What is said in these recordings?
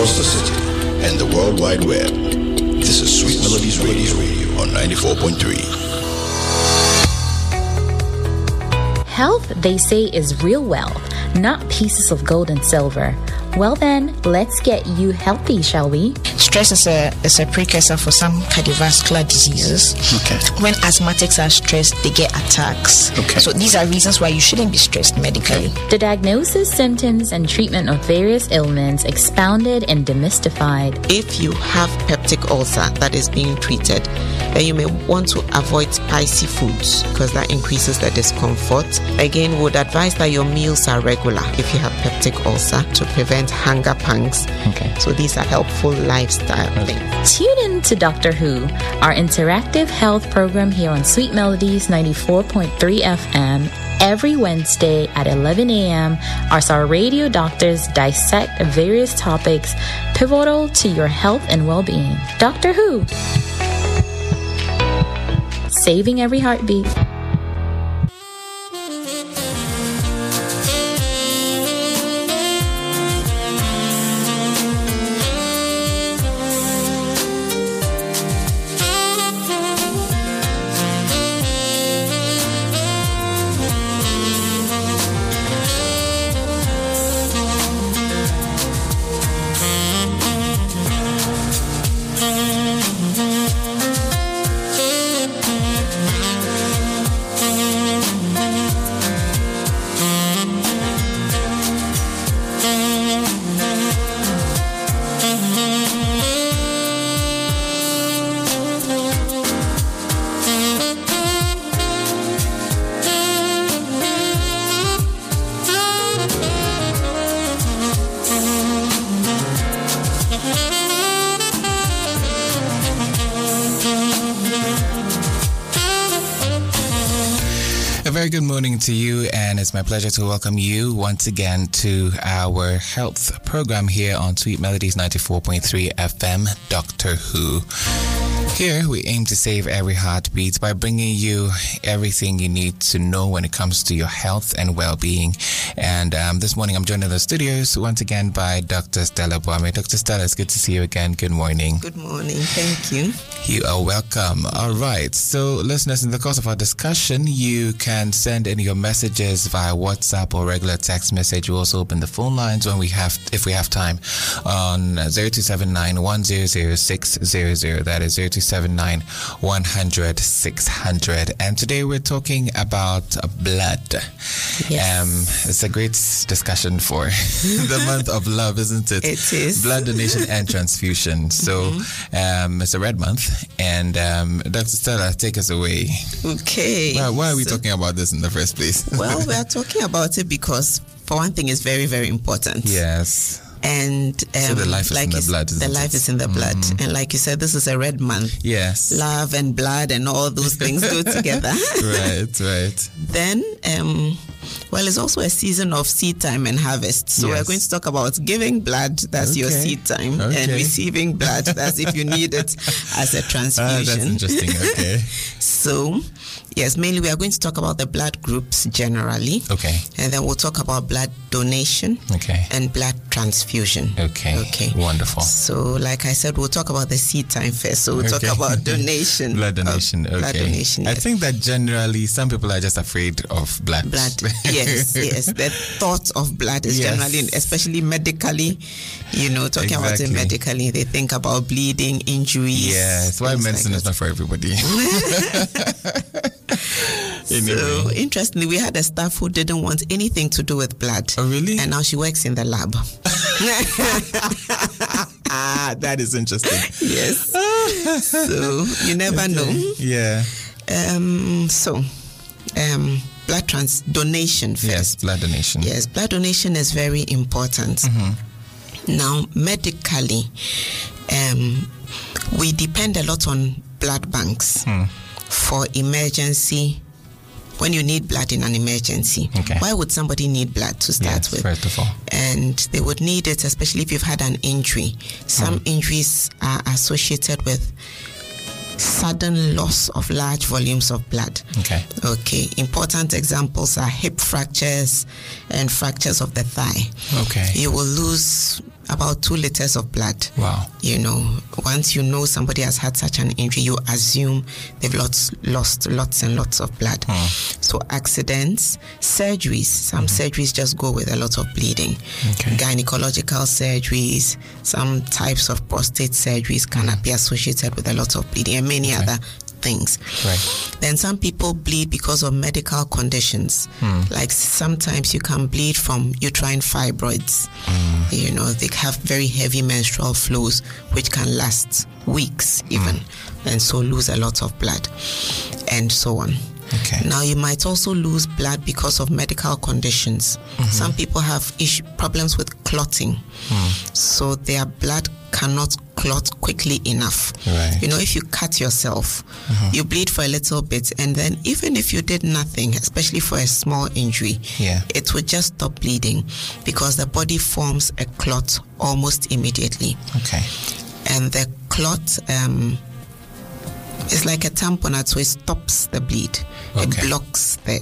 across the city and the World Wide Web. This is Sweet Melodies Radio on 94.3. Health, they say, is real wealth, not pieces of gold and silver. Well, then, let's get you healthy, shall we? Stress is a, is a precursor for some cardiovascular diseases. Okay. When asthmatics are stressed, they get attacks. Okay. So these are reasons why you shouldn't be stressed medically. The diagnosis, symptoms, and treatment of various ailments expounded and demystified. If you have peptic ulcer that is being treated, then you may want to avoid spicy foods because that increases the discomfort. Again, would advise that your meals are regular if you have peptic ulcer to prevent hunger pangs. Okay. So these are helpful Tune in to Doctor Who, our interactive health program here on Sweet Melodies 94.3 FM. Every Wednesday at 11 a.m., as our radio doctors dissect various topics pivotal to your health and well being. Doctor Who, saving every heartbeat. And it's my pleasure to welcome you once again to our health program here on Sweet Melodies 94.3 FM, Doctor Who. Here, we aim to save every heartbeat by bringing you everything you need to know when it comes to your health and well being. And um, this morning, I'm joined in the studios once again by Dr. Stella Boame. Dr. Stella, it's good to see you again. Good morning. Good morning. Thank you. You are welcome. All right. So, listeners, in the course of our discussion, you can send in your messages via WhatsApp or regular text message. We also open the phone lines when we have, if we have time, on 0279 100 600. That is 0279 100 600. And today we're talking about blood. Yes. Um, it's a great discussion for the month of love, isn't it? It is. Blood donation and transfusion. So um, it's a red month. And um, Dr. Stella, take us away. Okay. Why, why are we So- talking about this in the first place? well, we are talking about it because, for one thing, it's very, very important. yes. And um, So the life is like in the blood, The life it? is in the blood, and like you said, this is a red month. Yes. Love and blood and all those things go together. right, right. then, um, well, it's also a season of seed time and harvest. So we're going to talk about giving blood, that's your seed time, and receiving blood, that's if you need it as a Ah, transfusion. that's interesting. Okay. So, yes, mainly we are going to talk about the blood groups generally. Okay. And then we'll talk about blood donation Okay. and blood transfusion. Okay. Okay. Wonderful. So, like I said, we'll talk about the seed time first. So, we'll Okay. talk about donation. Blood donation. Okay. Blood donation. I think that generally some people are just afraid of blood. blood. yes, yes. The thought of blood is Yes. generally, especially medically, you know, talking about it medically, they think about bleeding, injuries. Yes. Why things like medicine is not for everybody. So interestingly, we had a staff who didn't want anything to do with blood. Oh, really? And now she works in the lab. ah, that is interesting. yes. so you never know. Yeah. Um, so, um, blood trans donation first. Yes, blood donation. Yes, blood donation is very important. Mm-hmm. Now, medically, um, we depend a lot on blood banks Hmm. For emergency. When you need blood in an emergency, Okay. why would somebody need blood to start Yes, with? first of all. and they would need it, especially if you've had an injury. Some Hmm. injuries are associated with sudden loss of large volumes of blood. Okay. Okay, important examples are hip fractures and fractures of the thigh. Okay. You will lose about two liters of blood. Wow. You know, once you know somebody has had such an injury, you assume they've lost, lost lots and lots of blood. Hmm. So, accidents, surgeries, some surgeries just go with a lot of bleeding. Okay. Gynecological surgeries, some types of prostate surgeries can be associated with a lot of bleeding, and many other things. Right. Then some people bleed because of medical conditions. Hmm. Like sometimes you can bleed from uterine fibroids. Hmm. You know, they have very heavy menstrual flows, which can last weeks even, hmm. and so lose a lot of blood, and so on. Okay. Now you might also lose blood because of medical conditions. Mm-hmm. Some people have issue, problems with clotting, so their blood cannot clot quickly enough. Right. You know, if you cut yourself, you bleed for a little bit, and then even if you did nothing, especially for a small injury, Yeah. it would just stop bleeding because the body forms a clot almost immediately, Okay. and the clot. Um, is like a tamponade, so it stops the bleed. Okay. It blocks the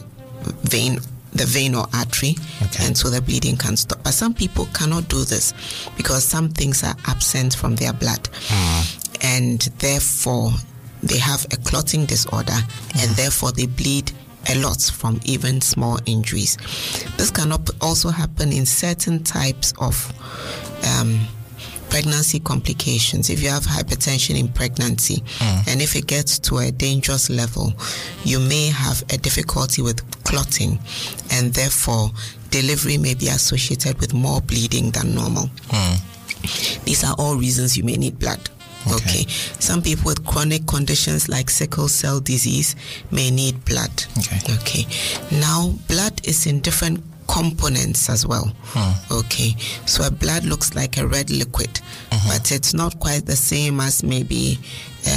vein, the vein or artery, Okay. and so the bleeding can stop. But some people cannot do this because some things are absent from their blood, and therefore they have a clotting disorder, and therefore they bleed a lot from even small injuries. This can also happen in certain types of um, pregnancy complications. If you have hypertension in pregnancy, mm. and if it gets to a dangerous level, you may have a difficulty with clotting, and therefore delivery may be associated with more bleeding than normal. Mm. These are all reasons you may need blood. Okay. Okay. Some people with chronic conditions like sickle cell disease may need blood. Okay. Okay. Now, blood is in different components as well. Okay. So a blood looks like a red liquid, but it's not quite the same as maybe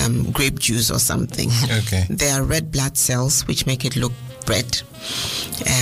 um, grape juice or something. Okay. There are red blood cells which make it look red.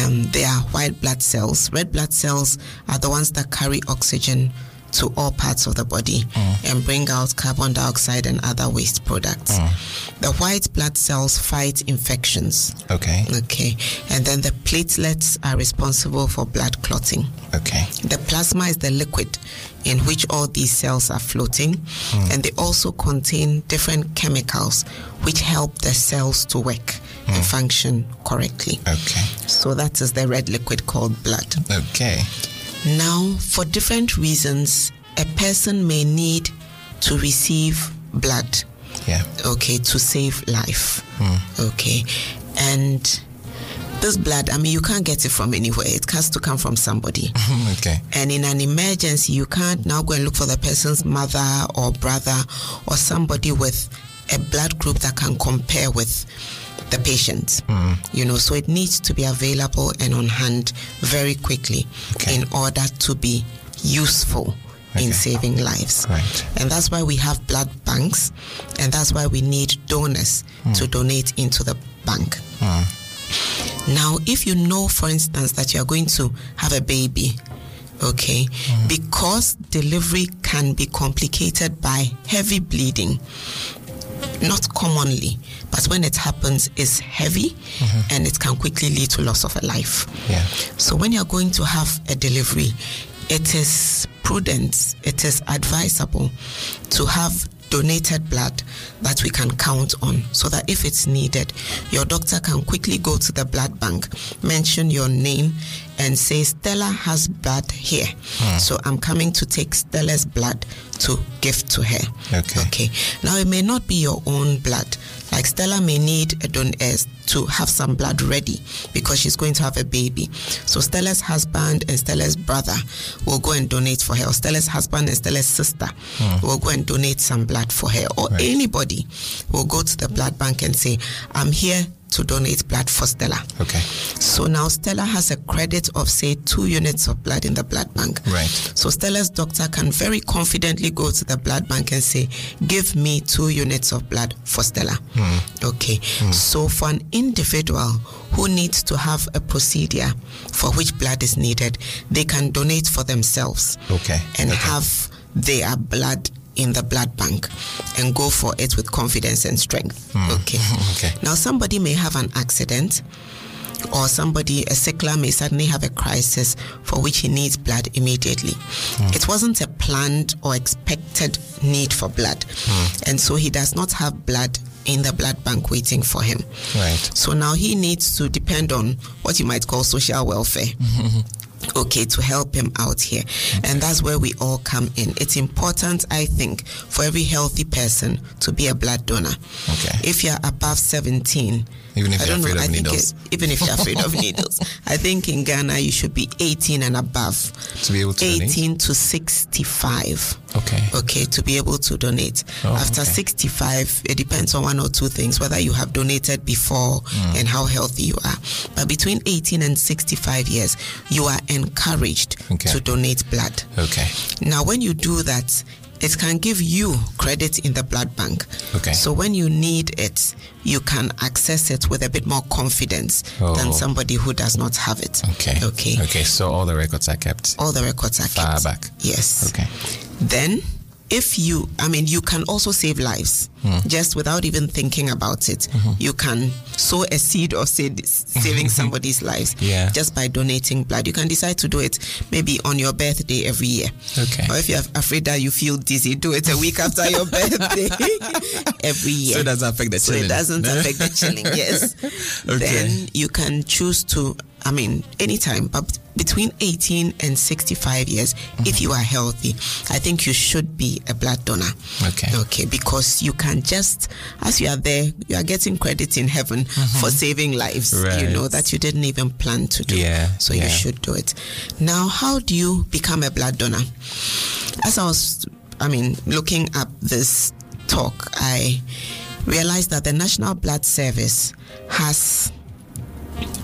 Um, there are white blood cells. Red blood cells are the ones that carry oxygen to all parts of the body mm. and bring out carbon dioxide and other waste products. Mm. The white blood cells fight infections. Okay. Okay. And then the platelets are responsible for blood clotting. Okay. The plasma is the liquid in which all these cells are floating, mm. and they also contain different chemicals which help the cells to work and function correctly. Okay. So that is the red liquid called blood. Okay. Now, for different reasons, a person may need to receive blood, Yeah. okay, to save life, hmm. okay, and this blood, I mean, you can't get it from anywhere. It has to come from somebody. okay. And in an emergency, you can't now go and look for the person's mother or brother or somebody with a blood group that can compare with the patient. Mm. You know, so it needs to be available and on hand very quickly Okay. in order to be useful Okay. in saving lives. Right. And that's why we have blood banks, and that's why we need donors mm. to donate into the bank. Mm. Now, if you know, for instance, that you are going to have a baby, okay, because delivery can be complicated by heavy bleeding, not commonly, but when it happens, it's heavy mm-hmm. and it can quickly lead to loss of a life. Yeah. So when you're going to have a delivery, it is prudent, it is advisable to have donated blood that we can count on so that if it's needed, your doctor can quickly go to the blood bank, mention your name, and say, Stella has blood here. Hmm. So I'm coming to take Stella's blood to give to her. Okay. Okay. Now, it may not be your own blood. Like Stella may need a don- uh, to have some blood ready because she's going to have a baby. So Stella's husband and Stella's brother will go and donate for her. Or Stella's husband and Stella's sister will go and donate some blood for her. Or Right. anybody will go to the blood bank and say, I'm here to donate blood for Stella. Okay. So now Stella has a credit of, say, two units of blood in the blood bank. Right. So Stella's doctor can very confidently go to the blood bank and say, Give me two units of blood for Stella. Hmm. Okay. Hmm. So for an individual who needs to have a procedure for which blood is needed, they can donate for themselves Okay. and Okay. have their blood in the blood bank and go for it with confidence and strength. Hmm. Okay. Okay. Now, somebody may have an accident or somebody, a sickler, may suddenly have a crisis for which he needs blood immediately. Hmm. It wasn't a planned or expected need for blood, hmm. and so he does not have blood in the blood bank waiting for him. Right. So now he needs to depend on what you might call social welfare. Okay, to help him out here. And that's where we all come in. It's important, I think, for every healthy person to be a blood donor. Okay. If you're above 17, Even if I you're know, afraid I of think needles. it- even if you're afraid of needles, I think in Ghana you should be 18 and above. To be able to donate? 18 to 65 Okay. okay to be able to donate Oh, after okay. 65 it depends on one or two things whether you have donated before Hmm. and how healthy you are but between 18 and 65 years you are encouraged Okay. to donate blood Okay. now when you do that it can give you credit in the blood bank. Okay. So when you need it, you can access it with a bit more confidence Oh. than somebody who does not have it. Okay. Okay. Okay. So all the records are kept. All the records are Far kept. back. Yes. Okay. Then, if you, I mean, you can also save lives Hmm. just without even thinking about it. Mm-hmm. You can sow a seed of sa- saving somebody's lives Yeah. just by donating blood. You can decide to do it maybe on your birthday every year. Okay. Or if you're afraid that you feel dizzy, do it a week after your birthday every year. So it doesn't affect the So chilling. it doesn't affect the chilling, yes. Okay. Then you can choose to, I mean, anytime, but between 18 and 65 years, Mm-hmm. if you are healthy, I think you should be a blood donor. Okay. Okay, because you can just, as you are there, you are getting credit in heaven for saving lives, right. you Mm-hmm. Know, that you didn't even plan to do. Yeah, So yeah. you should do it. Now, how do you become a blood donor? As I was, I mean, looking up this talk, I realized that the National Blood Service has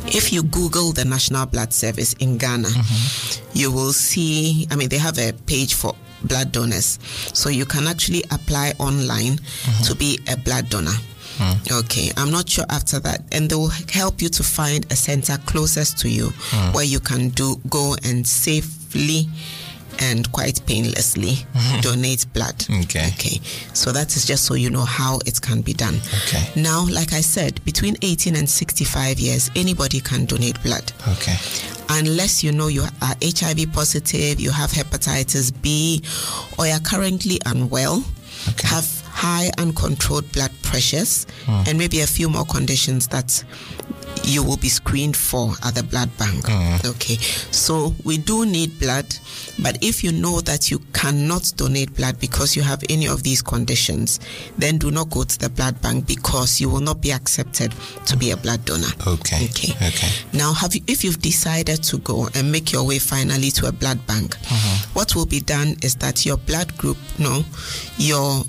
if you Google the National Blood Service in Ghana, mm-hmm. you will see, I mean, they have a page for blood donors. So you can actually apply online mm-hmm. to be a blood donor. Mm. Okay, I'm not sure after that, and they will help you to find a center closest to you mm. where you can do go and safely and quite painlessly mm-hmm. donate blood. Okay. Okay. So that is just so you know how it can be done. Okay. Now, like I said, between 18 and 65 years, anybody can donate blood. Okay. Unless you know you are HIV positive, you have hepatitis B, or you're currently unwell, Okay. have high uncontrolled blood pressures, hmm. and maybe a few more conditions that you will be screened for at the blood bank. Mm. Okay, so we do need blood, but if you know that you cannot donate blood because you have any of these conditions, then do not go to the blood bank because you will not be accepted to be a blood donor. Okay. Okay. Okay. Now, have you, if you've decided to go and make your way finally to a blood bank, mm-hmm. what will be done is that your blood group, no, your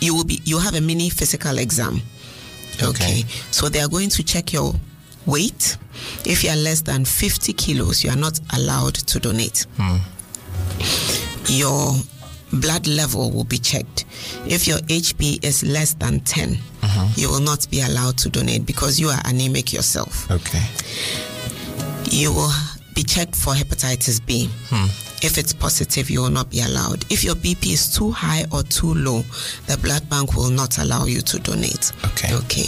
you will be you have a mini physical exam. Okay. So they are going to check your weight. If you are less than 50 kilos, you are not allowed to donate. Hmm. Your blood level will be checked. If your HB is less than 10, uh-huh. you will not be allowed to donate because you are anemic yourself Okay. you will be checked for hepatitis B. Hmm. If it's positive, you will not be allowed. If your BP is too high or too low, the blood bank will not allow you to donate. Okay. Okay.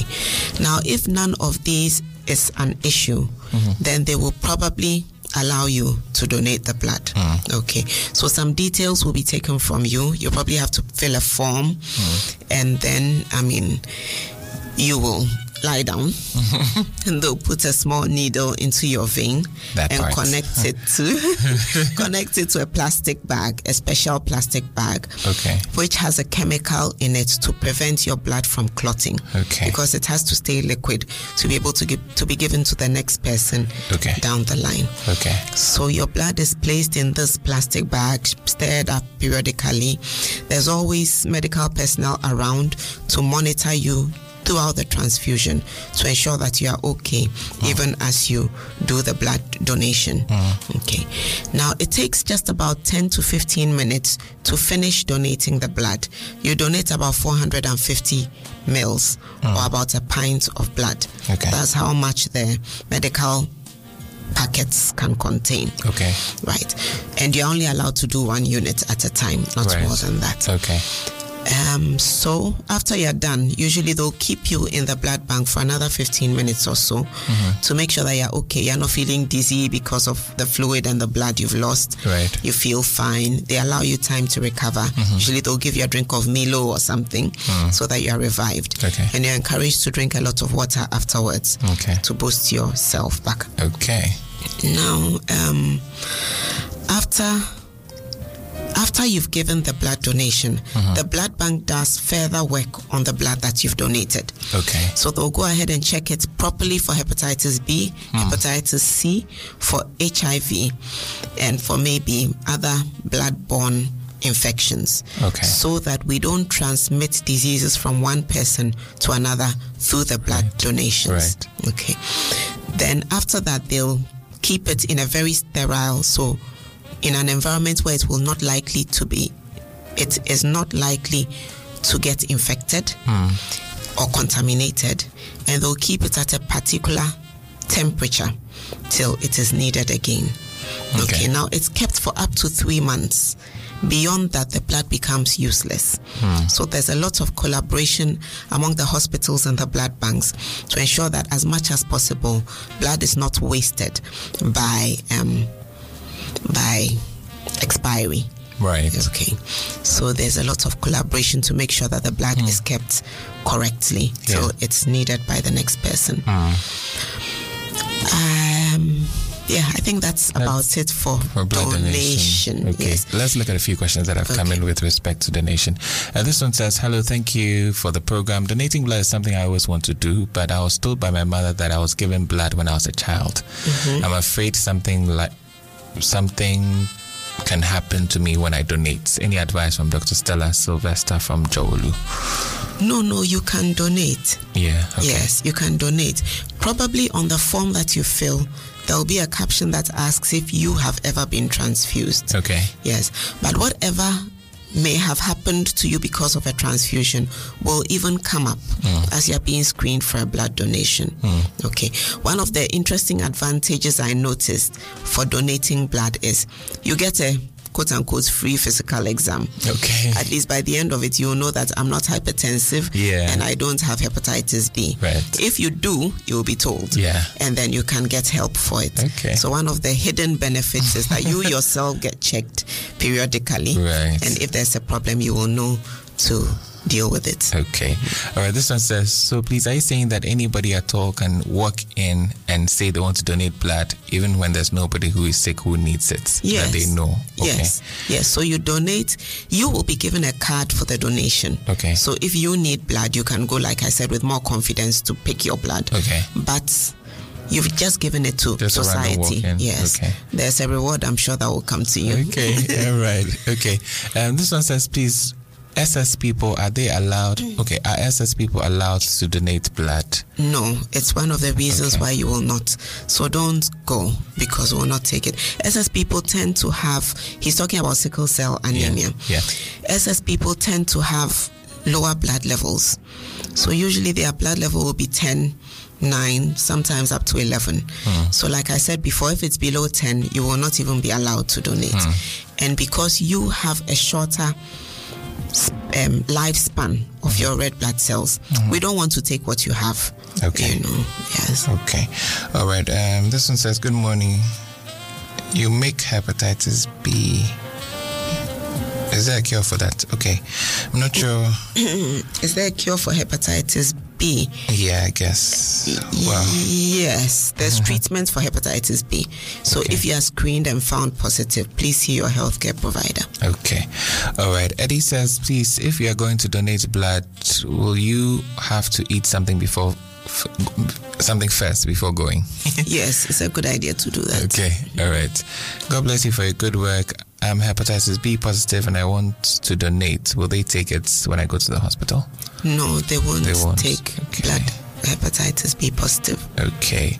Now, if none of these is an issue, mm-hmm. then they will probably allow you to donate the blood. Mm. Okay. So some details will be taken from you. You probably have to fill a form mm. and then I mean you will lie down and they'll put a small needle into your vein That and part. connect it to connect it to a plastic bag, a special plastic bag, Okay. which has a chemical in it to prevent your blood from clotting. Okay. Because it has to stay liquid to be able to give to be given to the next person Okay. down the line. Okay. So your blood is placed in this plastic bag, stirred up periodically. There's always medical personnel around to monitor you throughout the transfusion to ensure that you are okay mm. even as you do the blood donation. Mm. Okay. Now it takes just about 10 to 15 minutes to finish donating the blood. You donate about 450 mils mm. or about a pint of blood. Okay. That's how much the medical packets can contain. Okay. Right. And you're only allowed to do one unit at a time, not Right. more than that. Okay. Um, so after you're done, usually they'll keep you in the blood bank for another 15 minutes or so Mm-hmm. to make sure that you're okay. You're not feeling dizzy because of the fluid and the blood you've lost. Right. You feel fine. They allow you time to recover. Mm-hmm. Usually they'll give you a drink of Milo or something so that you are revived. Mm. Okay. And you're encouraged to drink a lot of water afterwards Okay. to boost yourself back. Okay. Now, um, after after you've given the blood donation, uh-huh. the blood bank does further work on the blood that you've donated. Okay. So they'll go ahead and check it properly for hepatitis B, hmm. hepatitis C, for HIV, and for maybe other blood-borne infections. Okay. So that we don't transmit diseases from one person to another through the blood donations. Right. Okay. Then after that, they'll keep it in a very sterile, so in an environment where it will not likely to be, it is not likely to get infected or contaminated, and they'll keep it at a particular temperature till it is needed again. Okay. Okay, now it's kept for up to three months. Beyond that, the blood becomes useless. So there's a lot of collaboration among the hospitals and the blood banks to ensure that as much as possible, blood is not wasted by um, by expiry. Right. Okay. So there's a lot of collaboration to make sure that the blood is kept correctly Yeah. it's needed by the next person. Um, yeah, I think that's, about it for, For blood donation. donation. Okay. Yes. Let's look at a few questions that have come in with respect to donation. Uh, this one says, Hello, thank you for the program. Donating blood is something I always want to do, but I was told by my mother that I was given blood when I was a child. Mm-hmm. I'm afraid something like something can happen to me when I donate. Any advice from Dr. Stella Sylvester from Dzorwulu? No, no, you can donate. Yeah. Okay. Yes, you can donate. Probably on the form that you fill, there will be a caption that asks if you have ever been transfused. Okay. Yes, but whatever may have happened to you because of a transfusion will even come up mm. as you're being screened for a blood donation. Mm. Okay. One of the interesting advantages I noticed for donating blood is you get a quote unquote free physical exam. Okay. At least by the end of it, you'll know that I'm not hypertensive Yeah. and I don't have hepatitis B. Right. If you do, you'll be told. Yeah. And then you can get help for it. Okay. So one of the hidden benefits is that you yourself get checked periodically. Right. And if there's a problem, you will know to deal with it. Okay. All right. This one says, so please, are you saying that anybody at all can walk in and say they want to donate blood even when there's nobody who is sick who needs it? Yes. That they know. Okay. Yes. Yes. So you donate, you will be given a card for the donation. Okay. So if you need blood, you can go, like I said, with more confidence to pick your blood. Okay. But you've just given it to Just society. Yes. Okay. There's a reward I'm sure that will come to you. Okay. All right. Okay. Um, this one says, please, SS people, are they allowed? Mm. Okay. Are SS people allowed to donate blood? No, it's one of the reasons Okay. why you will not. So don't go because we will not take it. SS people tend to have, he's talking about sickle cell anemia. Yeah. SS people tend to have lower blood levels. So usually their blood level will be 10, 9, sometimes up to 11. Hmm. So, like I said before, if it's below 10, you will not even be allowed to donate. Hmm. And because you have a shorter um, lifespan of your red blood cells, we don't want to take what you have. Okay. You know, yes. Okay. All right. Um, this one says, Good morning. You make hepatitis B. Is there a cure for that? Okay. I'm not sure. Is there a cure for hepatitis B? Yeah, I guess. Well, Yes, there's uh-huh. treatment for hepatitis B. So Okay. if you are screened and found positive, please see your healthcare provider. okay. All right. Eddie says, please, if you are going to donate blood, will you have to eat something before, f- something first before going? yes, it's a good idea to do that. Okay. All right. God bless you for your good work. I'm hepatitis B positive and I want to donate. Will they take it when I go to the hospital? No, they won't, They won't. take Okay. blood hepatitis B positive. Okay.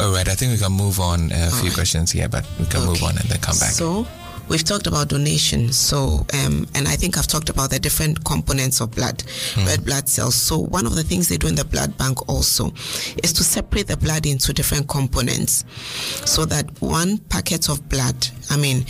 All right. I think we can move on. A few right. questions here, but we can move on and then come back. So we've talked about donation. So um, and I think I've talked about the different components of blood, Hmm. red blood cells. So one of the things they do in the blood bank also is to separate the blood into different components, so that one packet of blood. I mean,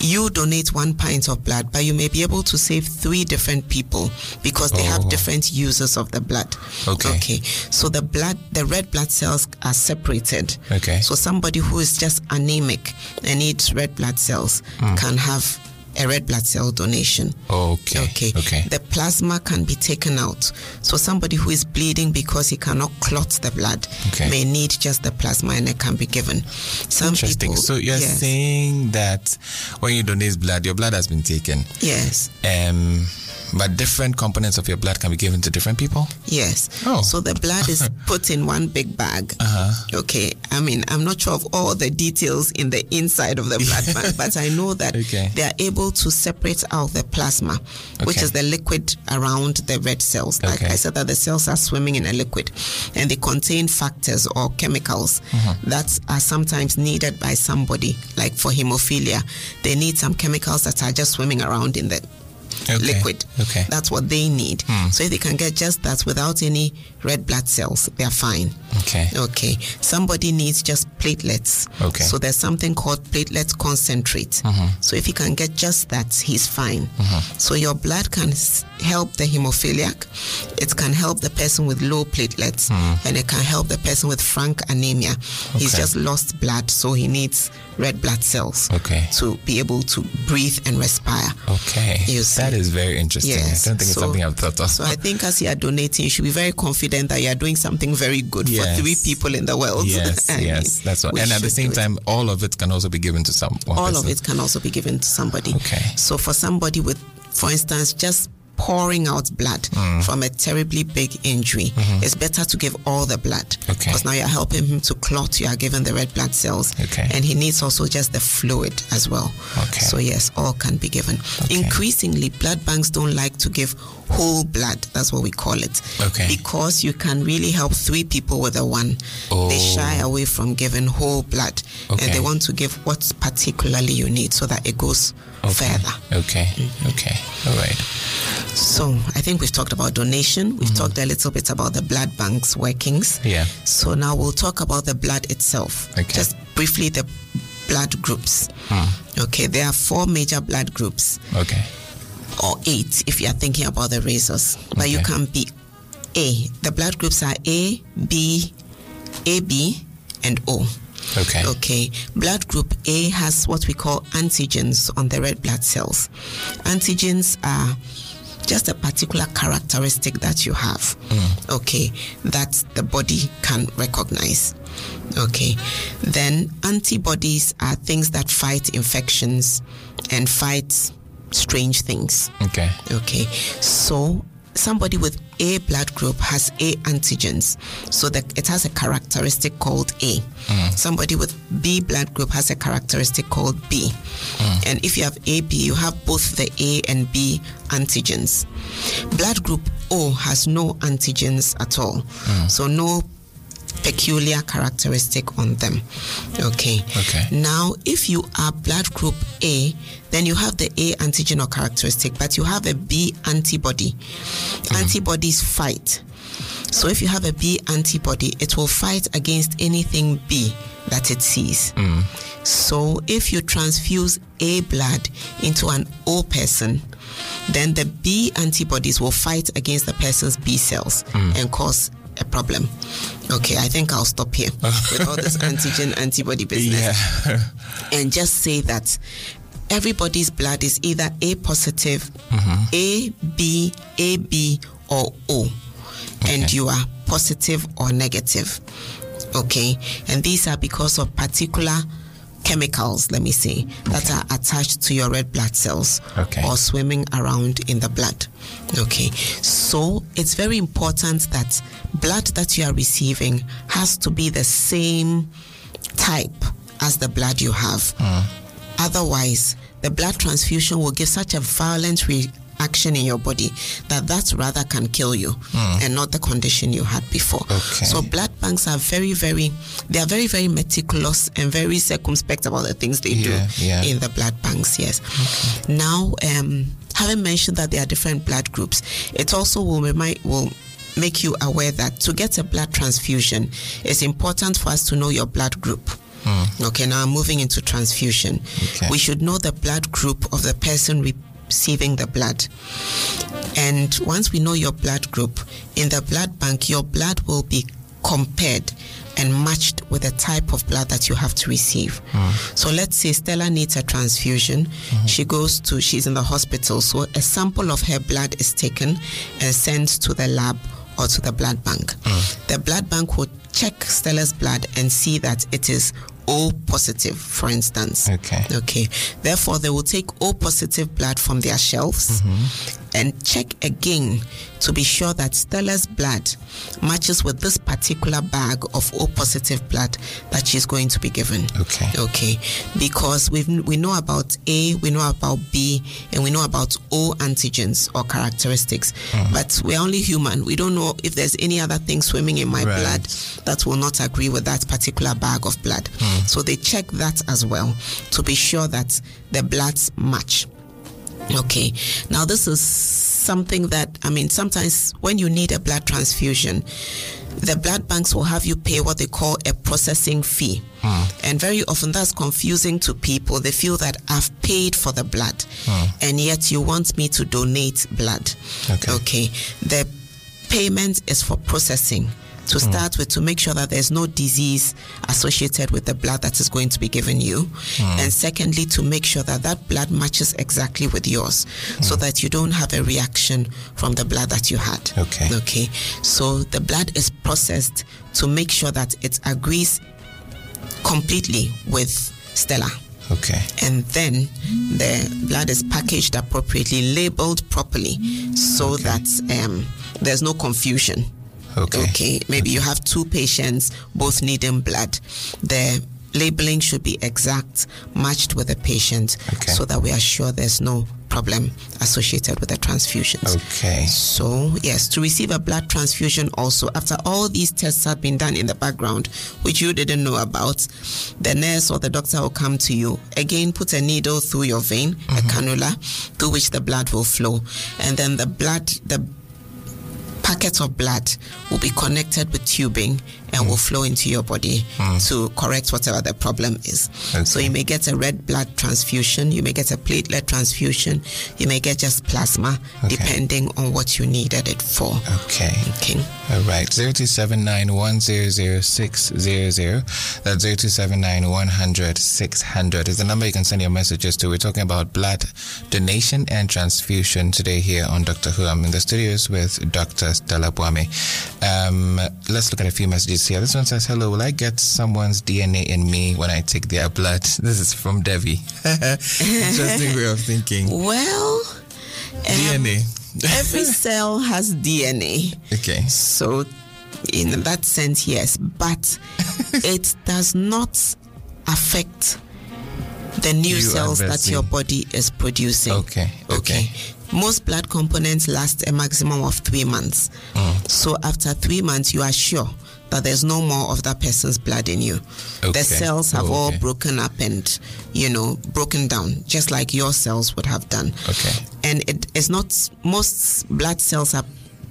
you donate one pint of blood, but you may be able to save three different people because they have Oh. different uses of the blood. Okay. Okay. So the blood, the red blood cells are separated. Okay. So somebody who is just anemic and needs red blood cells Hmm. can have a red blood cell donation. Okay. Okay. Okay. The plasma can be taken out. So somebody who is bleeding because he cannot clot the blood Okay. may need just the plasma and it can be given. Some Interesting. people- so you're yes, saying that when you donate blood, your blood has been taken, yes. um, but different components of your blood can be given to different people. Yes. Oh. So the blood is put in one big bag. Uh-huh. Okay. I mean, I'm not sure of all the details in the inside of the blood bank, but I know that Okay. they are able to separate out the plasma, which Okay. is the liquid around the red cells. Like Okay. I said, that the cells are swimming in a liquid and they contain factors or chemicals Mm-hmm. that are sometimes needed by somebody. Like for hemophilia, they need some chemicals that are just swimming around in the Okay. liquid. Okay. That's what they need. Hmm. So if they can get just that without any red blood cells, they're fine. Okay. Okay. Somebody needs just platelets. Okay. So there's something called platelet concentrate. Mm-hmm. So if he can get just that, he's fine. Mm-hmm. So your blood can help the hemophiliac. It can help the person with low platelets, mm. and it can help the person with frank anemia. He's just lost blood, so he needs red blood cells Okay. to be able to breathe and respire. Okay. You see. That is very interesting. Yes. I don't think it's So- something I've thought of. So I think as you are donating, you should be very confident that you are doing something very good Yes. for three people in the world. yes, I yes, mean, that's what. And at the same time, all of it can also be given to some one all of it can also be given to somebody. Okay. So for somebody with, for instance, just pouring out blood Mm. from a terribly big injury, it's better to give all the blood. Mm-hmm. Okay. Because now you're helping him to clot, you are giving the red blood cells. Okay. And he needs also just the fluid as well. Okay. So yes, all can be given. Increasingly, blood banks don't like to give whole blood. That's what we call it. Okay. Because you can really help three people with a one. They Oh. shy away from giving whole blood. Okay. And they want to give what particularly you need so that it goes Okay. further. Okay. Mm-hmm. Okay. All right. So I think we've talked about donation. We've talked a little bit about the blood bank's workings. Mm-hmm. Yeah. So now we'll talk about the blood itself. Okay. Just briefly, the blood groups. Hmm. Okay, there are four major blood groups, Okay. Or eight if you are thinking about the rhesus. But you Okay. can be A. The blood groups are A, B, AB, and O. Okay. Okay. Blood group A has what we call antigens on the red blood cells. Antigens are just a particular characteristic that you have. Mm. Okay. That the body can recognize. Okay. Then antibodies are things that fight infections and fight strange things. Okay. Okay, so somebody with A blood group has A antigens, so that it has a characteristic called A. Mm. Somebody with B blood group has a characteristic called B. Mm. And if you have AB, you have both the A and B antigens. Blood group O has no antigens at all, mm. so no peculiar characteristic on them. Okay. Okay. Now, if you are blood group A, then you have the A antigen or characteristic, but you have a B antibody. Mm-hmm. Antibodies fight. So if you have a B antibody, it will fight against anything B that it sees. Mm. So if you transfuse A blood into an O person, then the B antibodies will fight against the person's B cells mm. and cause a problem. Okay, I think I'll stop here with all this antigen antibody business Yeah. and just say that everybody's blood is either A positive, mm-hmm. A, B, AB, or O. And you are positive or negative. Okay. And these are because of particular chemicals, let me say, that are attached to your red blood cells Okay. or swimming around in the blood. Okay. So it's very important that blood that you are receiving has to be the same type as the blood you have. Mm. Otherwise, the blood transfusion will give such a violent reaction in your body that that rather can kill you and not the condition you had before. Okay. So blood banks are very, very, they are very, very meticulous and very circumspect about the things they Yeah, do yeah. in the blood banks. Yes. Now, um, having mentioned that there are different blood groups, it also will remind will make you aware that to get a blood transfusion, it's important for us to know your blood group. Okay, now I'm moving into transfusion. Okay. We should know the blood group of the person receiving the blood. And once we know your blood group, in the blood bank, your blood will be compared and matched with the type of blood that you have to receive. Hmm. So let's say Stella needs a transfusion. Hmm. She goes to, she's in the hospital. So a sample of her blood is taken and sent to the lab or to the blood bank. Hmm. The blood bank will check Stella's blood and see that it is O positive, for instance. Okay. Okay. Therefore, they will take O positive blood from their shelves mm-hmm. And check again to be sure that Stella's blood matches with this particular bag of O positive blood that she's going to be given. Okay. Okay. Because we we know about A, we know about B, and we know about O antigens or characteristics. Mm. But we're only human. We don't know if there's any other thing swimming in my Right. blood that will not agree with that particular bag of blood. Mm. So they check that as well to be sure that the bloods match. Okay. Now this is something that I mean sometimes when you need a blood transfusion, the blood banks will have you pay what they call a processing fee. Hmm. And very often that's confusing to people. They feel that I've paid for the blood hmm. and yet you want me to donate blood. Okay. okay. The payment is for processing to mm. start with to make sure that there's no disease associated with the blood that is going to be given you. Mm. And secondly to make sure that that blood matches exactly with yours so mm. that you don't have a reaction from the blood that you had. Okay. okay. So the blood is processed to make sure that it agrees completely with stella. Okay. and then the blood is packaged appropriately, labeled properly, so that um, there's no confusion. Okay. Okay. Maybe you have two patients, both needing blood. The labeling should be exact, matched with the patient, Okay. so that we are sure there's no problem associated with the transfusions. Okay. So, yes, to receive a blood transfusion also, after all these tests have been done in the background, which you didn't know about, the nurse or the doctor will come to you. Again, put a needle through your vein, a mm-hmm. cannula, through which the blood will flow. And then the blood, the packet of blood will be connected with tubing and will flow into your body to correct whatever the problem is. So you may get a red blood transfusion, you may get a platelet transfusion, you may get just plasma, Okay. depending on what you needed it for. Okay. Okay. All right. 0279-100-600. That's 0279-100-600 is the number you can send your messages to. We're talking about blood donation and transfusion today here on Doctor Who. I'm in the studios with Dr. Stella Buame. Um, let's look at a few messages here. This one says, Hello, will I get someone's DNA in me when I take their blood? This is from Debbie. Interesting way of thinking. Well, um, DNA. every cell has DNA. Okay. So, in that sense, yes, but it does not affect the new You cells that your body is producing. Okay, okay. Most blood components last a maximum of three months. Mm. So, after three months, you are sure that there's no more of that person's blood in you. Okay. The cells have Oh, all broken up and, you know, broken down, just like your cells would have done. Okay. And it is not, most blood cells are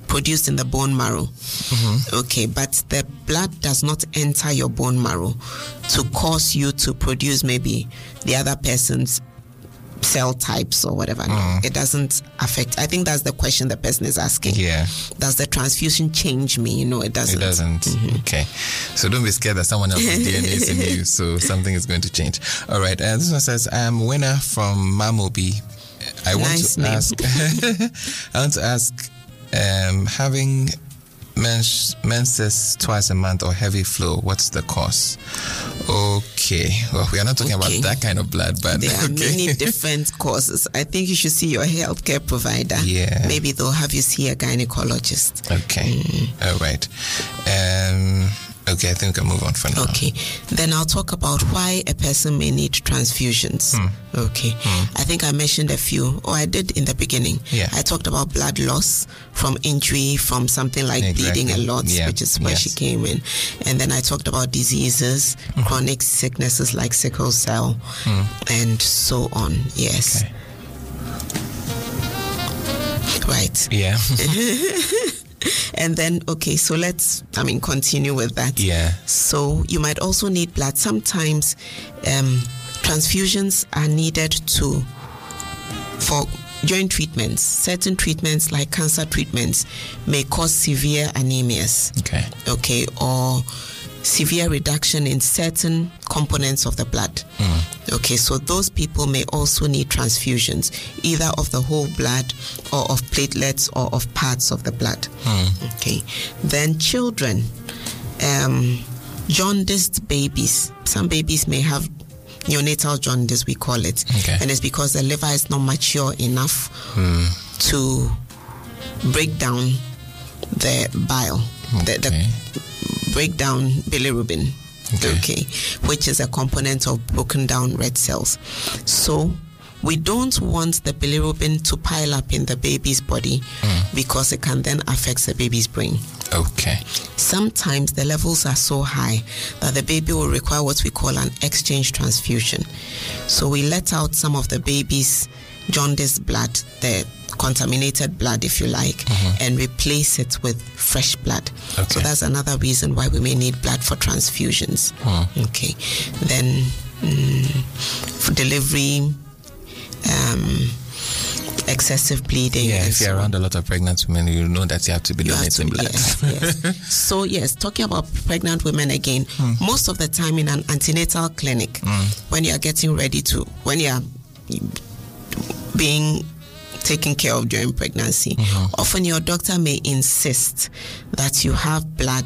produced in the bone marrow. Mm-hmm. Okay, but the blood does not enter your bone marrow to cause you to produce maybe the other person's cell types or whatever. No, it doesn't affect. I think that's the question the person is asking. Mm. Yeah. Does the transfusion change me? No, it doesn't. It doesn't. Okay. So don't be scared that someone else's DNA is in you. So something is going to change. All right. Uh, this one says, I'm winner from Mamobi. I want Nice to name. ask. I want to ask, um, having mens- menses twice a month or heavy flow, what's the cause? Okay. Well, we are not talking Okay. about that kind of blood, but There are okay. many different causes. I think you should see your healthcare provider. Yeah. Maybe they'll have you see a gynecologist. Okay. All right. Um. Okay. I think we can move on for now. Okay. Then I'll talk about why a person may need transfusions. Hmm. Okay. I think I mentioned a few, or I did in the beginning. Yeah. I talked about blood loss from injury, from something like bleeding a lot, Yeah. which is where she came in. And then I talked about diseases, Hmm. chronic sicknesses like sickle cell, and so on. Yes. Okay. Right. Yeah. and then, okay, so let's, I mean, continue with that. Yeah. So you might also need blood. Sometimes um, transfusions are needed to, for joint treatments. Certain treatments, like cancer treatments, may cause severe anemias. Okay. Okay, or severe reduction in certain components of the blood. Hmm. Okay, so those people may also need transfusions, either of the whole blood or of platelets or of parts of the blood. Hmm. Okay, then children, um, jaundiced babies. Some babies may have neonatal jaundice, we call it, Okay. and it's because the liver is not mature enough hmm. to break down the bile, the, the Okay. Break down bilirubin. Okay. Okay. which is a component of broken down red cells. So we don't want the bilirubin to pile up in the baby's body hmm. because it can then affect the baby's brain. Okay. Sometimes the levels are so high that the baby will require what we call an exchange transfusion. So we let out some of the baby's jaundice blood, the contaminated blood, if you like, and replace it with fresh blood. So that's another reason why we may need blood for transfusions. Okay. Then mm, for delivery, um, excessive bleeding. Yeah, if you're so around a lot of pregnant women, you know that you have to be You have to- donating blood. Yes, yes. so yes, talking about pregnant women again, most of the time in an antenatal clinic, when you are getting ready to, when you being taken care of during pregnancy, mm-hmm. often your doctor may insist that you have blood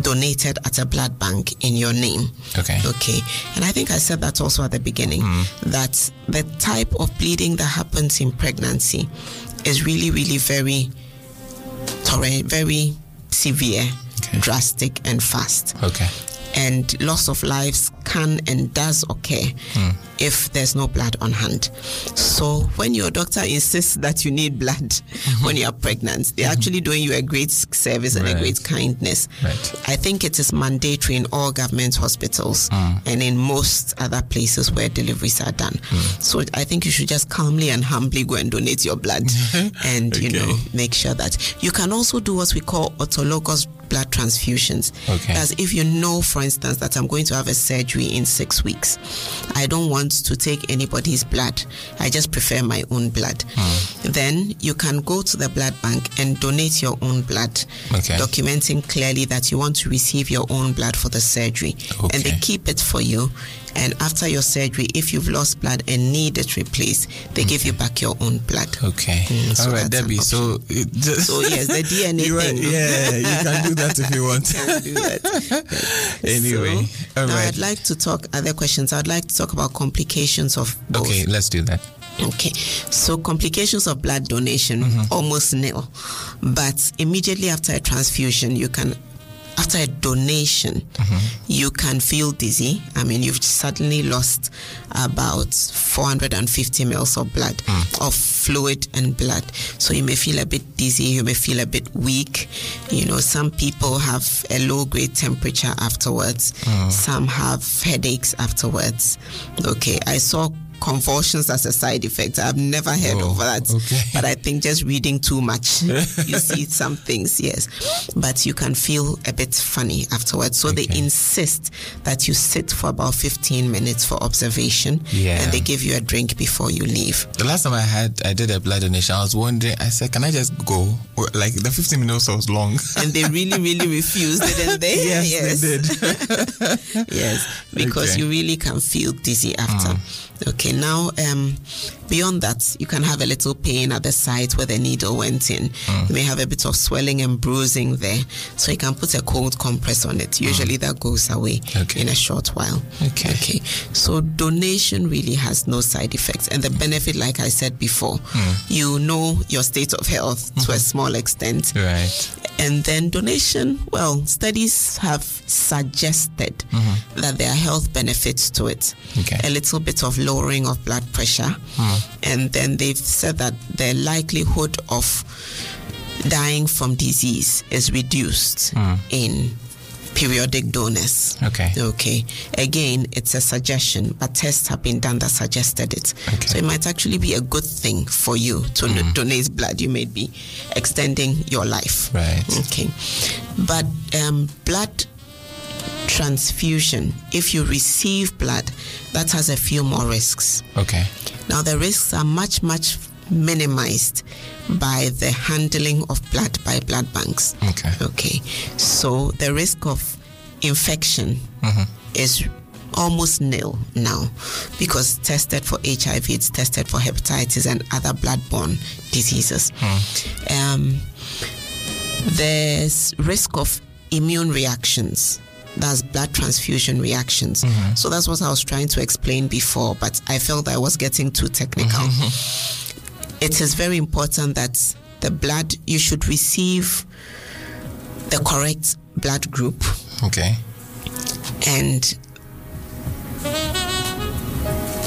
donated at a blood bank in your name. Okay. Okay. And I think I said that also at the beginning mm-hmm. that the type of bleeding that happens in pregnancy is really, really very torrent, very severe, Okay. drastic, and fast. Okay. And loss of lives can and does occur hmm. if there's no blood on hand. So when your doctor insists that you need blood mm-hmm. when you are pregnant, they're mm-hmm. actually doing you a great service and a great kindness. Right. I think it is mandatory in all government hospitals hmm. and in most other places where deliveries are done. Hmm. So I think you should just calmly and humbly go and donate your blood and, you know, make sure that you can also do what we call autologous blood transfusions. Okay. That's if you know, for instance, that I'm going to have a surgery in six weeks. I don't want to take anybody's blood. I just prefer my own blood. Hmm. Then you can go to the blood bank and donate your own blood, Okay. documenting clearly that you want to receive your own blood for the surgery. And they keep it for you. And after your surgery, if you've lost blood and need it replaced, they give you back your own blood. Okay. Mm, so All right, Debbie. So, just, So yes, the DNA you are- thing. yeah, you can do that if you want. can do that. Anyway, So, all now. I'd like to talk other questions. I'd like to talk about complications of both. Okay, let's do that. Okay. So complications of blood donation almost nil, but immediately after a transfusion, you can. After a donation, mm-hmm. you can feel dizzy. I mean, you've suddenly lost about 450 mils of blood, mm. of fluid and blood. So you may feel a bit dizzy, you may feel a bit weak. You know, some people have a low grade temperature afterwards, mm. some have headaches afterwards. Okay, I saw convulsions as a side effect. I've never heard Oh, of that. okay. But I think just reading too much, you see some things, yes. But you can feel a bit funny afterwards. So they insist that you sit for about 15 minutes for observation Yeah. and they give you a drink before you leave. The last time I had, I did a blood donation. I was wondering. I said, "Can I just go?" Or, Like the 15 minutes was long. And they really, really refused, didn't they? yes, they did. yes, because Okay. you really can feel dizzy after. Hmm. Okay, now um, beyond that, you can have a little pain at the site where the needle went in. Mm. You may have a bit of swelling and bruising there, so you can put a cold compress on it. Mm. Usually that goes away Okay. in a short while. Okay. Okay, so donation really has no side effects, and the benefit, like I said before, mm. you know your state of health to a mm-hmm. small extent. right. And then donation, well, studies have suggested mm-hmm. that there are health benefits to it. Okay. A little bit of lowering of blood pressure. Mm-hmm. And then they've said that the likelihood of dying from disease is reduced mm-hmm. in periodic donors. Okay. Okay. Again, it's a suggestion, but tests have been done that suggested it. Okay. So it might actually be a good thing for you to Mm. donate blood. You may be extending your life. Right. Okay. But um, blood transfusion, if you receive blood, that has a few more risks. Okay. Now, the risks are much, much minimized by the handling of blood by blood banks. Okay. Okay. So the risk of infection mm-hmm. is almost nil now because tested for HIV, it's tested for hepatitis and other blood-borne diseases. Hmm. Um, there's risk of immune reactions. That's blood transfusion reactions. Mm-hmm. So that's what I was trying to explain before, but I felt I was getting too technical. Mm-hmm. It is very important that the blood, you should receive the correct blood group Okay. and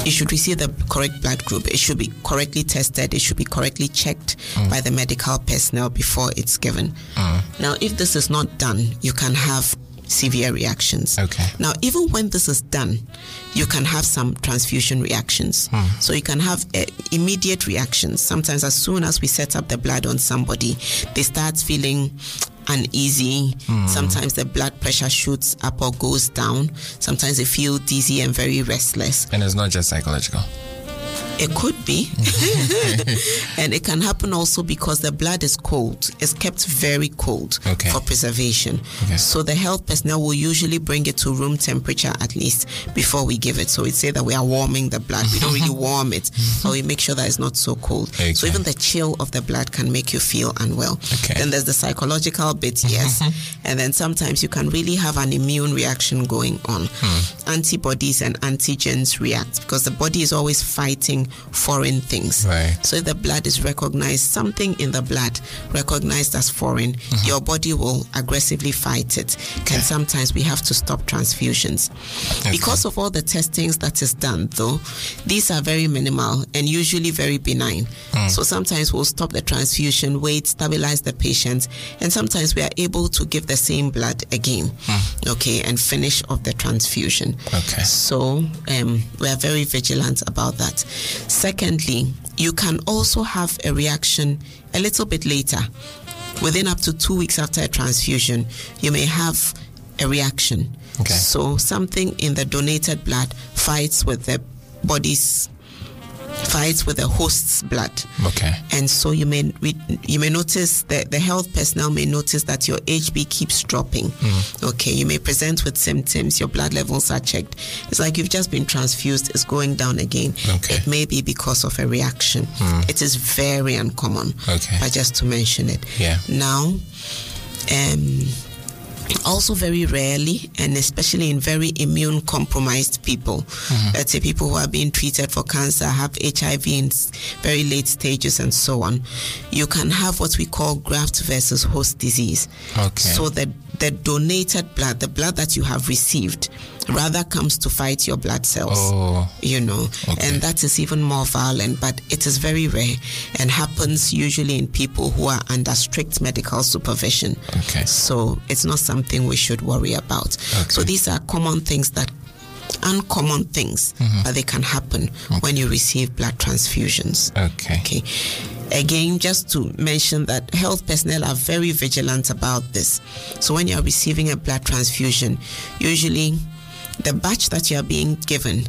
you should receive the correct blood group. It should be correctly tested. It should be correctly checked mm. by the medical personnel before it's given. Mm. Now, if this is not done, you can have severe reactions. Okay. Now, even when this is done, you can have some transfusion reactions. So you can have uh, immediate reactions. Sometimes, as soon as we set up the blood on somebody, they start feeling uneasy. Sometimes the blood pressure shoots up or goes down. Sometimes they feel dizzy and very restless. And it's not just psychological. It could be. and it can happen also because the blood is cold. It's kept very cold Okay. for preservation. Okay. So the health personnel will usually bring it to room temperature at least before we give it. So we say that we are warming the blood. We don't really warm it, but we make sure that it's not so cold. Okay. So even the chill of the blood can make you feel unwell. Okay. Then there's the psychological bit, yes. and then sometimes you can really have an immune reaction going on. Hmm. Antibodies and antigens react because the body is always fighting foreign things. Right. So if the blood is recognized, something in the blood recognized as foreign, Mm-hmm. your body will aggressively fight it. And sometimes we have to stop transfusions. Because of all the testings that is done, though, these are very minimal and usually very benign. Mm. So sometimes we'll stop the transfusion, wait, stabilize the patient, and sometimes we are able to give the same blood again, okay, and finish off the transfusion. Mm. Okay. So um, we are very vigilant about that. Secondly, you can also have a reaction a little bit later. Within up to two weeks after a transfusion, you may have a reaction. Okay. So something in the donated blood fights with the body's fights with the host's blood Okay. and so you may you may notice that the health personnel may notice that your HB keeps dropping. Okay, you may present with symptoms. Your blood levels are checked. It's like you've just been transfused. It's going down again. Okay. It may be because of a reaction. It is very uncommon. Okay. But just to mention it. Yeah. Now, um, also very rarely and especially in very immune compromised people mm-hmm. let's say people who are being treated for cancer have hiv in very late stages and so on. You can have what we call graft versus host disease. Okay. so the the donated blood the blood that you have received rather comes to fight your blood cells Oh. you know Okay. and that is even more violent but it is very rare and happens usually in people who are under strict medical supervision Okay. so it's not something we should worry about so these are common things that uncommon things Mm-hmm. but they can happen when you receive blood transfusions Okay. Okay. Again, just to mention that health personnel are very vigilant about this. So when you are receiving a blood transfusion, usually the batch that you are being given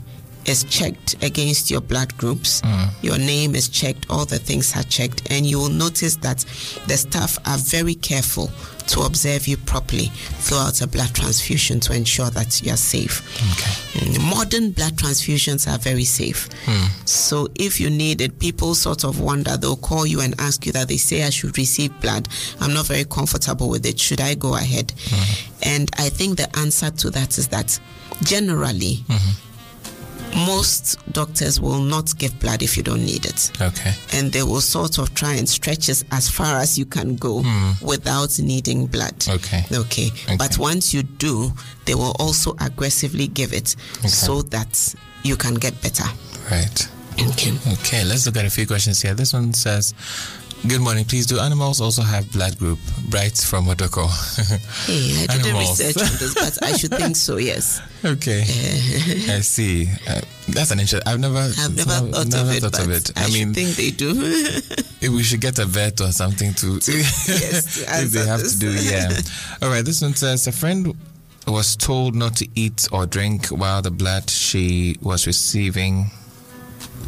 is checked against your blood groups. Your name is checked, all the things are checked, and you will notice that the staff are very careful to observe you properly throughout a blood transfusion to ensure that you are safe. Okay. Mm, Modern blood transfusions are very safe. Hmm. So if you need it, people sort of wonder, they'll call you and ask you that they say I should receive blood. I'm not very comfortable with it. Should I go ahead? Hmm. And I think the answer to that is that generally, hmm. Most doctors will not give blood if you don't need it Okay. and they will sort of try and stretch it as far as you can go hmm. without needing blood. Okay. Okay. But once you do, they will also aggressively give it so that you can get better. Right. Okay. Okay, let's look at a few questions here. This one says, Good morning. Please, do animals also have blood group? Bright from Odorkor. Hey, I didn't research on this, but I should think so. Yes, okay. I see. Uh, that's an interesting. I've never. I've never thought never of it, thought but of it. I, I mean, think they do. we should get a vet or something to, yes, to if they have this. to do. Yeah. All right. This one says a friend was told not to eat or drink while the blood she was receiving.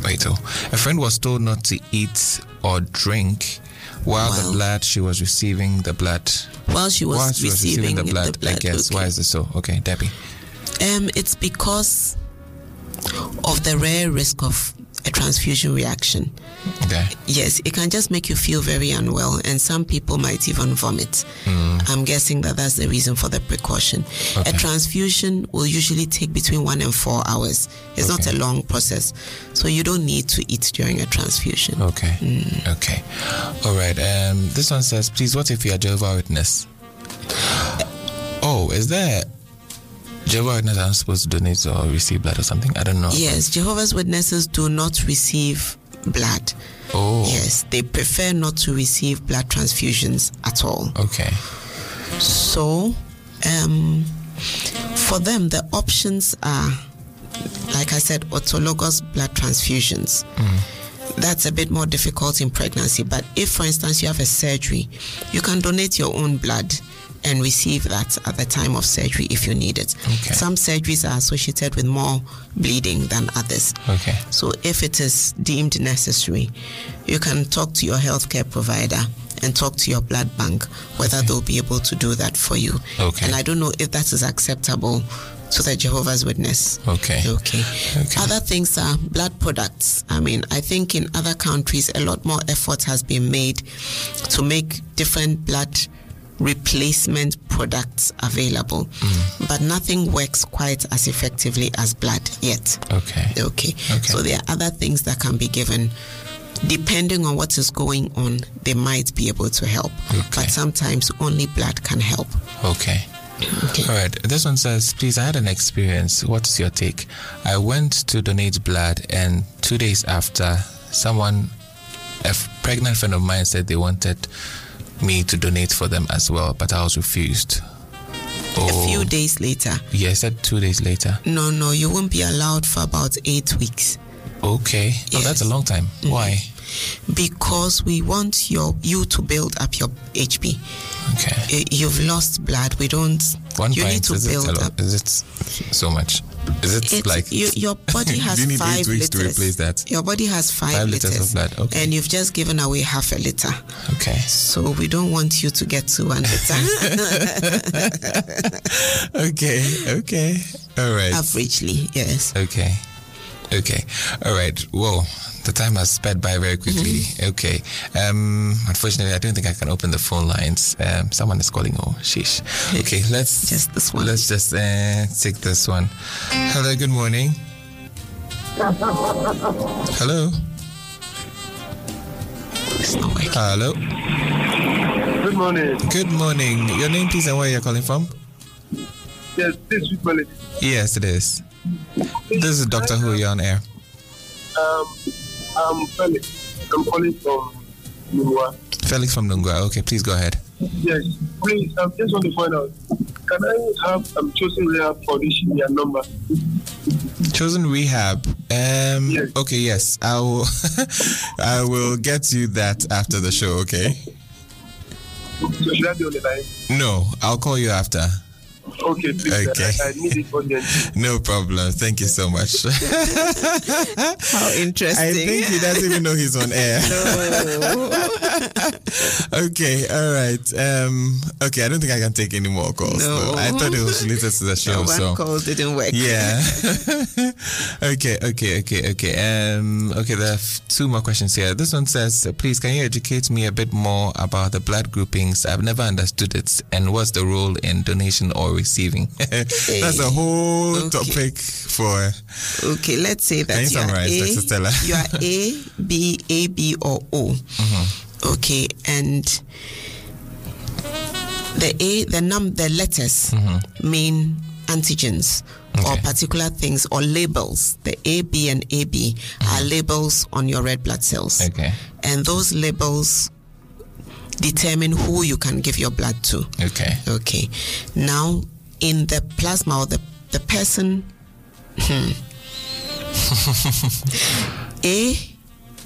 Wait, oh, a friend was told not to eat or drink while the blood she was receiving the blood. While she was, while she was receiving, receiving the blood, the blood, I guess. Why is this so? Okay, Debbie. Um, it's because of the rare risk of a transfusion reaction. Okay. Yes, it can just make you feel very unwell, and some people might even vomit. I'm guessing that that's the reason for the precaution. Okay. A transfusion will usually take between one and four hours. It's not a long process, so you don't need to eat during a transfusion. Okay. Mm. Okay. All right. Um, this one says, please, what if you're a Jehovah Witness? Oh, is there Jehovah's Witnesses are supposed to donate or receive blood or something? I don't know. Yes, Jehovah's Witnesses do not receive blood. Oh. Yes, they prefer not to receive blood transfusions at all. Okay. So, um, for them, the options are, like I said, autologous blood transfusions. That's a bit more difficult in pregnancy. But if, for instance, you have a surgery, you can donate your own blood and receive that at the time of surgery if you need it. Okay. Some surgeries are associated with more bleeding than others. Okay. So if it is deemed necessary, you can talk to your healthcare provider and talk to your blood bank whether they'll be able to do that for you. Okay. And I don't know if that is acceptable to the Jehovah's Witness. Okay. Okay. Okay. Other things are blood products. I mean, I think in other countries a lot more effort has been made to make different blood replacement products available. Mm. But nothing works quite as effectively as blood yet. Okay. Okay. Okay. So there are other things that can be given. Depending on what is going on, they might be able to help. Okay. But sometimes only blood can help. Okay. Okay. All right. This one says, please, I had an experience. What's your take? I went to donate blood, and two days after, someone, a pregnant friend of mine, said they wanted me to donate for them as well, but I was refused. Oh, A few Oh, days later, yeah, I said two days later. no, no, you won't be allowed for about eight weeks Okay. Oh, that's a long time. Mm-hmm. Why? because we want your you to build up your HB. Okay. You've lost blood. We don't. One you need to it, build a lot? up. is it so much? Is it It's, like you, your body has you need five eight weeks liters. to replace that? Your body has five, Five liters of blood, okay. and you've just given away half a liter. Okay. So we don't want you to get to one liter. Okay. Okay. All right. Averagely, yes. Okay. Okay. All right. Whoa. The time has sped by very quickly. Mm-hmm. Okay. Um, unfortunately, I don't think I can open the phone lines. Um, someone is calling. Oh, sheesh. Okay. Let's Just this one. Let's just uh, take this one. Hello. Good morning. Hello. It's not working. Hello. Good morning. Good morning. Your name, please, and where you're calling from? Yes, this is Yes, it is. This is Doctor Who. You're on air. Um, I'm Felix. I'm calling from Nua. Felix from Nungwa. Okay, please go ahead. Yes, please. I just want to find out. Can I have um, chosen rehab for this year number? Chosen rehab. Um. Yes. Okay. Yes. I will. I will get you that after the show. Okay. So should I be on the line? No, I'll call you after. Okay, please. Okay. I, I need it urgently. No problem. Thank you so much. How interesting. I think he doesn't even know he's on air. okay. All right. Um. Okay. I don't think I can take any more calls. No. I thought it was related to the show. one so. call didn't work. Yeah. okay, okay, okay, okay. Um, okay, there are two more questions here. This one says, uh, please, can you educate me a bit more about the blood groupings? I've never understood it. And what's the role in donation or receiving? That's a whole Okay. topic for. Okay, let's say that you you are summarize, Dr. Stella? A, you are A, B, A, B, or O. Mm-hmm. Okay, and the A, the num, the letters mean antigens or Mm-hmm. Particular things or labels. The A, B, and AB are labels on your red blood cells. Mm-hmm. Okay. And those labels determine who you can give your blood to. Okay. Okay. Now, in the plasma or the, the person, hmm, A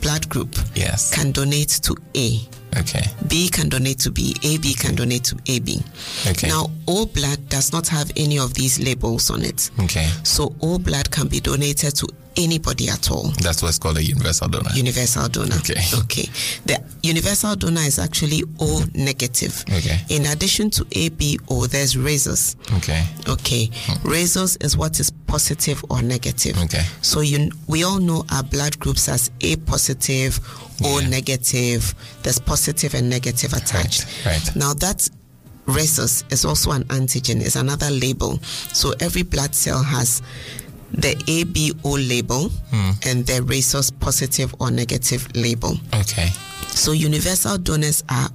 blood group Yes. can donate to A. Okay. B can donate to B. AB can donate to AB. Okay. Now, O blood does not have any of these labels on it. Okay. So, O blood can be donated to anybody at all. That's what's called a universal donor. Universal donor. Okay. Okay. The universal donor is actually O negative. Okay. In addition to ABO, there's rhesus. Okay. Okay. Rhesus is what is positive or negative. Hmm. Okay. So you we all know our blood groups as A positive, O Yeah. negative. There's positive and negative attached. right. Now that rhesus is also an antigen, is another label. So every blood cell has the ABO label Hmm. and the rhesus positive or negative label. Okay. So universal donors are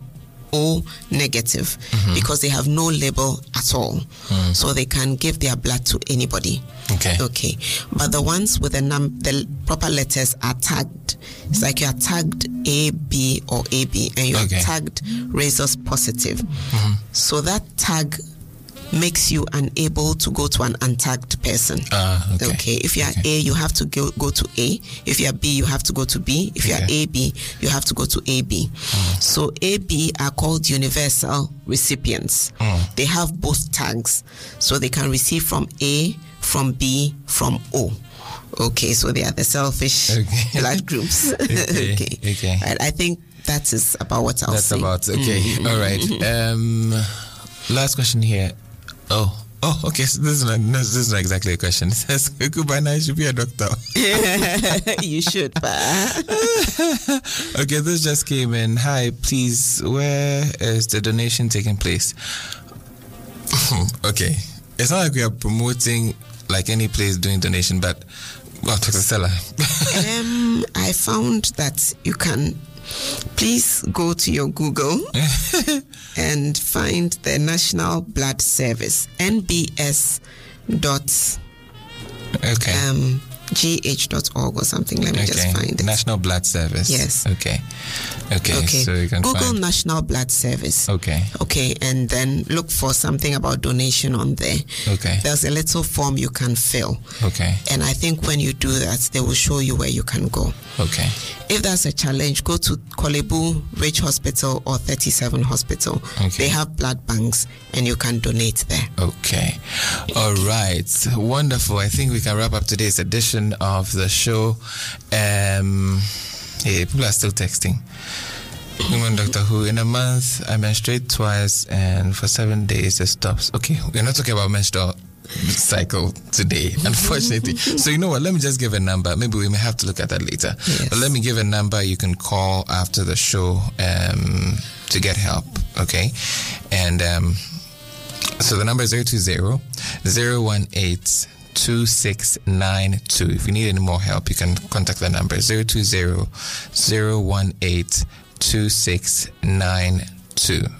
O negative Mm-hmm. because they have no label at all. Hmm. So they can give their blood to anybody. Okay. Okay. But the ones with the num the proper letters are tagged. It's like you are tagged A, B, or AB, and you Okay. are tagged rhesus positive. Mm-hmm. So that tag makes you unable to go to an untagged person. Ah, okay. Okay. If you are Okay. A, you have to go, go to A. If you are B, you have to go to B. If you are AB, you have to go to AB. So AB are called universal recipients. They have both tags. So they can receive from A, from B, from O. Okay, so they are the selfish Okay. blood groups. Okay, okay. Right, I think that is about what I'll That's say. about okay. All right. Um, last question here. Oh, oh, okay. So this is not no, this is not exactly a question. It says you should be a doctor. you should, but okay, this just came in. Hi, please. Where is the donation taking place? okay, it's not like we are promoting like any place doing donation, but well, Dr. Stella. um, I found that you can please go to your Google and find the National Blood Service, NBS dot okay. um, gh.org or something. Let me okay. just find it. National Blood Service. Yes. Okay. Okay. okay. So you can Google find. National Blood Service. Okay. Okay, and then look for something about donation on there. Okay. There's a little form you can fill. Okay. And I think when you do that, they will show you where you can go. Okay. If that's a challenge, go to Korle Bu Ridge Hospital or 37 Hospital. Okay. They have blood banks and you can donate there. Okay. All right. Wonderful. I think we can wrap up today's edition of the show. Um, yeah, people are still texting. Woman Doctor Who, in a month, I menstruate twice, and for seven days it stops. Okay, we're not talking about menstrual cycle today, unfortunately. so, you know what? Let me just give a number. Maybe we may have to look at that later. Yes. But let me give a number you can call after the show um, to get help, okay? And um, so the number is 020 018 2692. If you need any more help, you can contact the number 020 018 2692.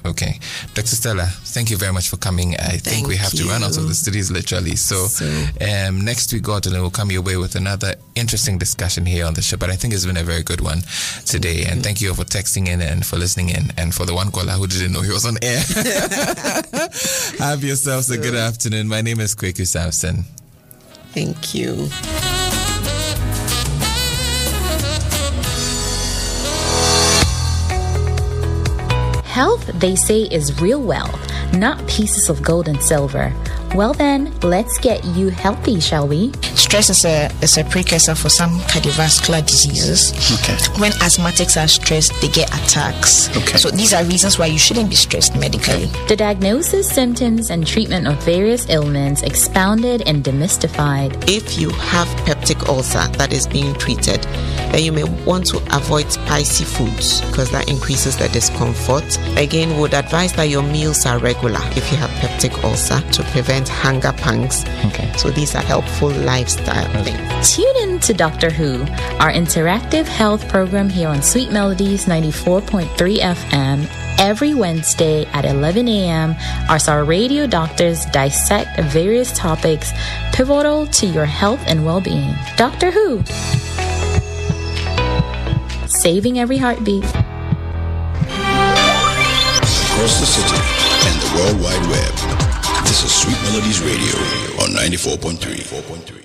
Okay. Dr. Stella, thank you very much for coming. I think we have to run out of the studios literally. So, So- um, next week, God we'll come your way with another interesting discussion here on the show. But I think it's been a very good one today. And thank you all for texting in and for listening in. And for the one caller who didn't know he was on air. have yourselves a good afternoon. My name is Kweku Sampson. Thank you. Health, they say, is real wealth, not pieces of gold and silver. Well, then, let's get you healthy, shall we? Stress is a is a precursor for some cardiovascular diseases. Okay. When asthmatics are stressed, they get attacks. Okay. So these are reasons why you shouldn't be stressed medically. The diagnosis, symptoms, and treatment of various ailments expounded and demystified. If you have peptic ulcer that is being treated, then you may want to avoid spicy foods because that increases the discomfort. Again, we would advise that your meals are regular if you have peptic ulcer to prevent hunger pangs. Okay. So these are helpful lifestyle things. Tune in to Doctor Who, our interactive health program here on Sweet Melodies 94.3 FM. Every Wednesday at 11 a.m., as our radio doctors dissect various topics pivotal to your health and well being. Doctor Who, saving every heartbeat. across the city and the World Wide Web. This is Sweet Melodies Radio on 94.3.